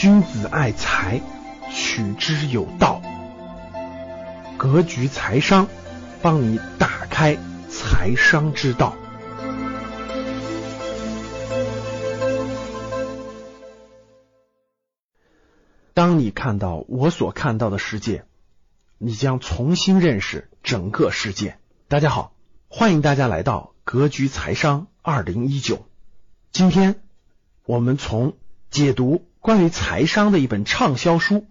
君子爱财，取之有道。格局财商，帮你打开财商之道。当你看到我所看到的世界，你将重新认识整个世界。大家好，欢迎大家来到格局财商二零一九。今天我们从解读关于财商的一本畅销书《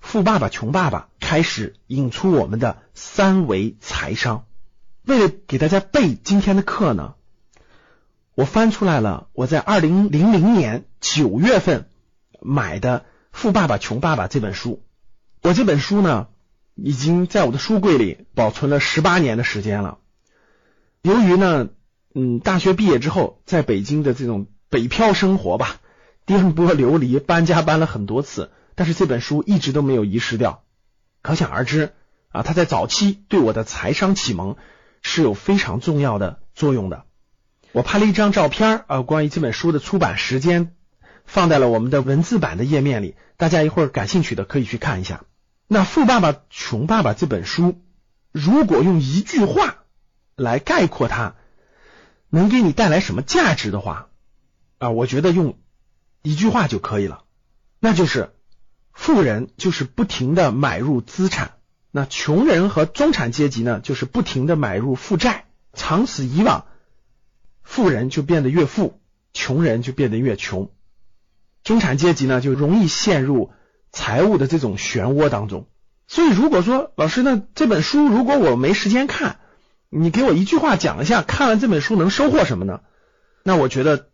富爸爸穷爸爸》开始，引出我们的三维财商。为了给大家备今天的课呢，我翻出来了我在二零零零年九月份买的。《富爸爸穷爸爸》这本书，我这本书呢，已经在我的书柜里保存了十八年的时间了。由于呢，嗯，大学毕业之后，在北京的这种北漂生活吧，颠簸流离，搬家搬了很多次，但是这本书一直都没有遗失掉。可想而知啊，它在早期对我的财商启蒙是有非常重要的作用的。我拍了一张照片啊，关于这本书的出版时间。放在了我们的文字版的页面里，大家一会儿感兴趣的可以去看一下。那《富爸爸穷爸爸》这本书，如果用一句话来概括它，能给你带来什么价值的话啊，我觉得用一句话就可以了，那就是富人就是不停的买入资产，那穷人和中产阶级呢，就是不停的买入负债，长此以往，富人就变得越富，穷人就变得越穷。中产阶级呢，就容易陷入财务的这种漩涡当中。所以，如果说老师，那这本书如果我没时间看，你给我一句话讲一下，看完这本书能收获什么呢？那我觉得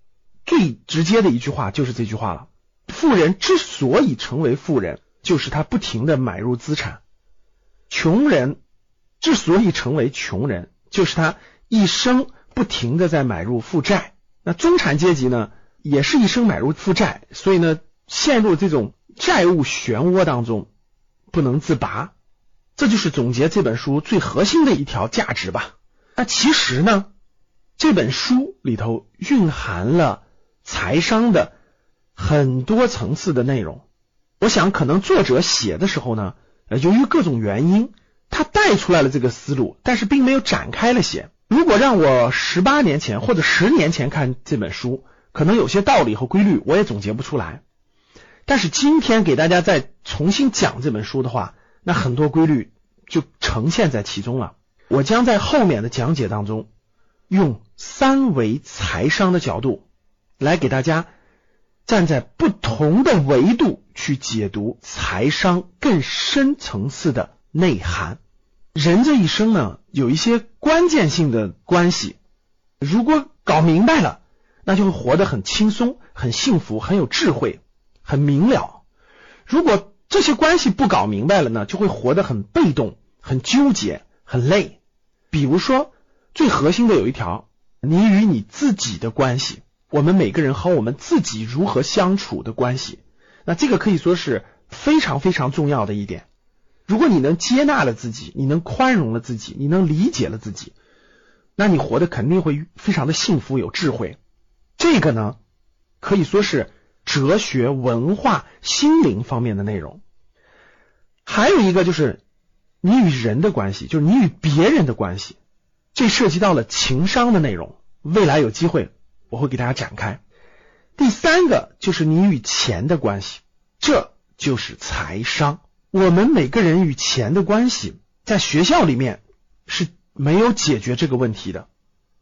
最直接的一句话就是这句话了：富人之所以成为富人，就是他不停的买入资产；穷人之所以成为穷人，就是他一生不停的在买入负债。那中产阶级呢？也是一生买入负债，所以呢，陷入这种债务漩涡当中不能自拔。这就是总结这本书最核心的一条价值吧。那其实呢，这本书里头蕴含了财商的很多层次的内容。我想，可能作者写的时候呢，呃由于各种原因，他带出来了这个思路，但是并没有展开了写。如果让我十八年前或者十年前看这本书，可能有些道理和规律我也总结不出来，但是今天给大家再重新讲这本书的话，那很多规律就呈现在其中了。我将在后面的讲解当中，用三维财商的角度来给大家站在不同的维度去解读财商更深层次的内涵。人这一生呢，有一些关键性的关系，如果搞明白了。那就会活得很轻松、很幸福、很有智慧、很明了。如果这些关系不搞明白了呢，就会活得很被动、很纠结、很累。比如说，最核心的有一条，你与你自己的关系，我们每个人和我们自己如何相处的关系，那这个可以说是非常非常重要的一点。如果你能接纳了自己，你能宽容了自己，你能理解了自己，那你活得肯定会非常的幸福、有智慧。这个呢，可以说是哲学、文化、心灵方面的内容。还有一个就是你与人的关系，就是你与别人的关系，这涉及到了情商的内容。未来有机会我会给大家展开。第三个就是你与钱的关系，这就是财商。我们每个人与钱的关系，在学校里面是没有解决这个问题的。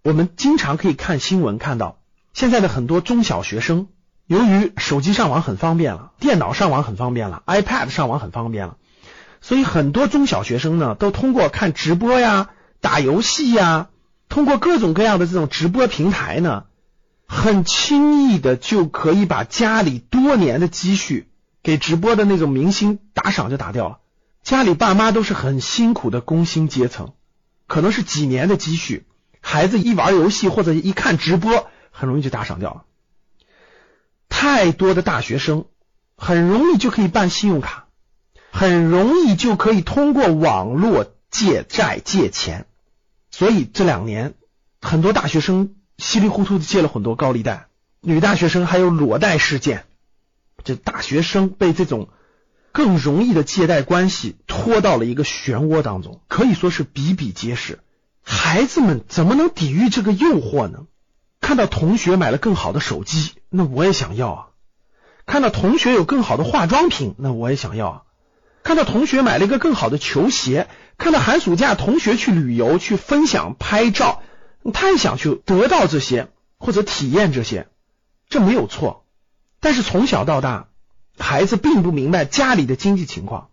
我们经常可以看新闻看到。现在的很多中小学生，由于手机上网很方便了，电脑上网很方便了，iPad 上网很方便了，所以很多中小学生呢，都通过看直播呀、打游戏呀，通过各种各样的这种直播平台呢，很轻易的就可以把家里多年的积蓄给直播的那种明星打赏就打掉了。家里爸妈都是很辛苦的工薪阶层，可能是几年的积蓄，孩子一玩游戏或者一看直播。很容易就打赏掉了，太多的大学生很容易就可以办信用卡，很容易就可以通过网络借债借钱，所以这两年很多大学生稀里糊涂的借了很多高利贷，女大学生还有裸贷事件，这大学生被这种更容易的借贷关系拖到了一个漩涡当中，可以说是比比皆是。孩子们怎么能抵御这个诱惑呢？看到同学买了更好的手机，那我也想要啊；看到同学有更好的化妆品，那我也想要啊；看到同学买了一个更好的球鞋，看到寒暑假同学去旅游去分享拍照，他也想去得到这些或者体验这些，这没有错。但是从小到大，孩子并不明白家里的经济情况。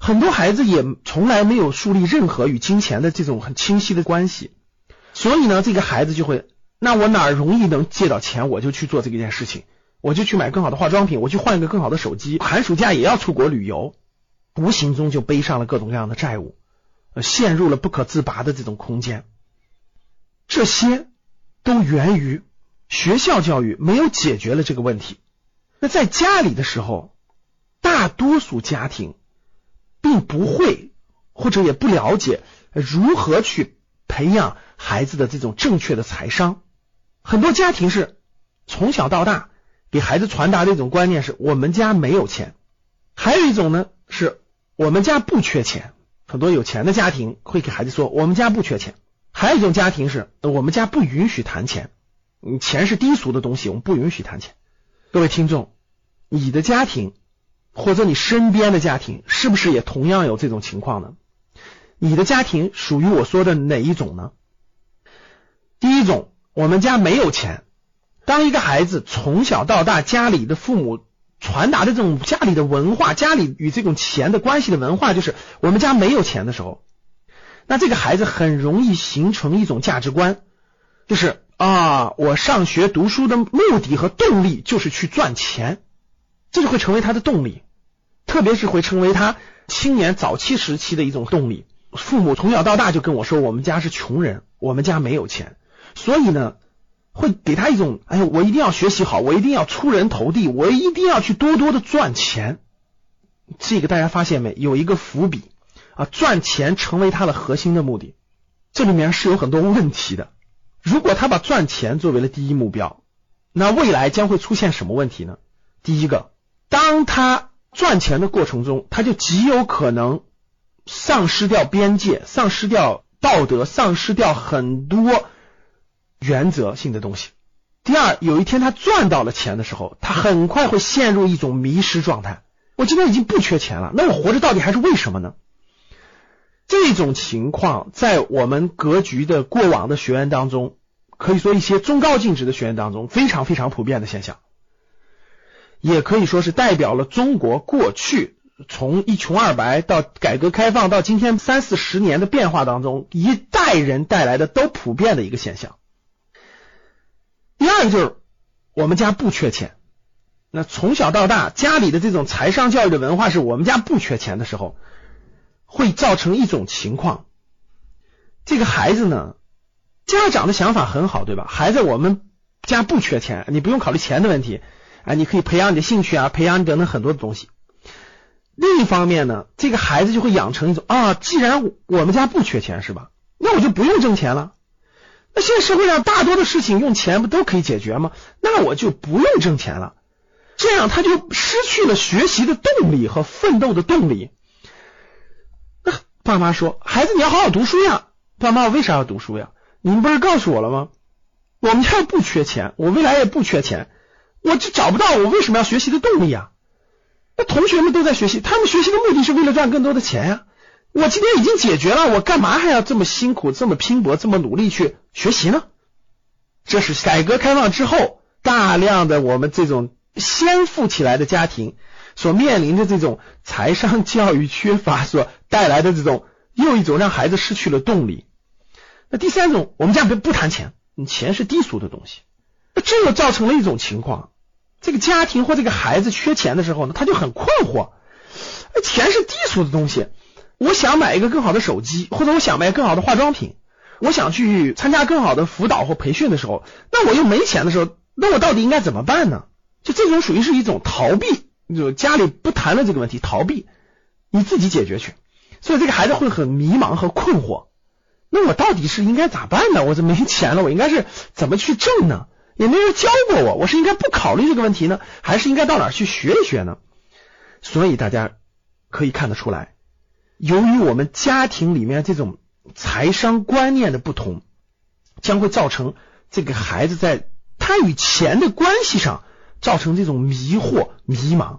很多孩子也从来没有树立任何与金钱的这种很清晰的关系，所以呢，这个孩子就会，那我哪容易能借到钱，我就去做这件事情，我就去买更好的化妆品，我去换一个更好的手机，寒暑假也要出国旅游，无形中就背上了各种各样的债务，陷入了不可自拔的这种空间。这些都源于学校教育没有解决了这个问题。那在家里的时候，大多数家庭。并不会，或者也不了解如何去培养孩子的这种正确的财商。很多家庭是从小到大给孩子传达的一种观念是：我们家没有钱。还有一种呢，是我们家不缺钱。很多有钱的家庭会给孩子说：我们家不缺钱。还有一种家庭是我们家不允许谈钱，嗯钱是低俗的东西，我们不允许谈钱。各位听众，你的家庭。或者你身边的家庭是不是也同样有这种情况呢？你的家庭属于我说的哪一种呢？第一种，我们家没有钱。当一个孩子从小到大，家里的父母传达的这种家里的文化，家里与这种钱的关系的文化，就是我们家没有钱的时候，那这个孩子很容易形成一种价值观，就是啊，我上学读书的目的和动力就是去赚钱，这就会成为他的动力。特别是会成为他青年早期时期的一种动力。父母从小到大就跟我说，我们家是穷人，我们家没有钱，所以呢，会给他一种，哎呀，我一定要学习好，我一定要出人头地，我一定要去多多的赚钱。这个大家发现没？有一个伏笔啊，赚钱成为他的核心的目的，这里面是有很多问题的。如果他把赚钱作为了第一目标，那未来将会出现什么问题呢？第一个，当他赚钱的过程中，他就极有可能丧失掉边界，丧失掉道德，丧失掉很多原则性的东西。第二，有一天他赚到了钱的时候，他很快会陷入一种迷失状态。我今天已经不缺钱了，那我活着到底还是为什么呢？这种情况在我们格局的过往的学员当中，可以说一些中高净值的学员当中，非常非常普遍的现象。也可以说是代表了中国过去从一穷二白到改革开放到今天三四十年的变化当中，一代人带来的都普遍的一个现象。第二个就是我们家不缺钱，那从小到大家里的这种财商教育的文化是我们家不缺钱的时候，会造成一种情况，这个孩子呢，家长的想法很好，对吧？孩子，我们家不缺钱，你不用考虑钱的问题。啊，你可以培养你的兴趣啊，培养你等等很多的东西。另一方面呢，这个孩子就会养成一种啊，既然我们家不缺钱是吧？那我就不用挣钱了。那现在社会上大多的事情用钱不都可以解决吗？那我就不用挣钱了。这样他就失去了学习的动力和奋斗的动力。爸妈说，孩子你要好好读书呀。爸妈，我为啥要读书呀？你们不是告诉我了吗？我们家不缺钱，我未来也不缺钱。我就找不到我为什么要学习的动力啊？那同学们都在学习，他们学习的目的是为了赚更多的钱呀。我今天已经解决了，我干嘛还要这么辛苦、这么拼搏、这么努力去学习呢？这是改革开放之后大量的我们这种先富起来的家庭所面临的这种财商教育缺乏所带来的这种又一种让孩子失去了动力。那第三种，我们家不不谈钱，你钱是低俗的东西。那这又造成了一种情况，这个家庭或这个孩子缺钱的时候呢，他就很困惑。钱是低俗的东西，我想买一个更好的手机，或者我想买更好的化妆品，我想去参加更好的辅导或培训的时候，那我又没钱的时候，那我到底应该怎么办呢？就这种属于是一种逃避，就家里不谈论这个问题，逃避，你自己解决去。所以这个孩子会很迷茫和困惑。那我到底是应该咋办呢？我这没钱了，我应该是怎么去挣呢？也没人教过我，我是应该不考虑这个问题呢，还是应该到哪儿去学一学呢？所以大家可以看得出来，由于我们家庭里面这种财商观念的不同，将会造成这个孩子在他与钱的关系上造成这种迷惑、迷茫。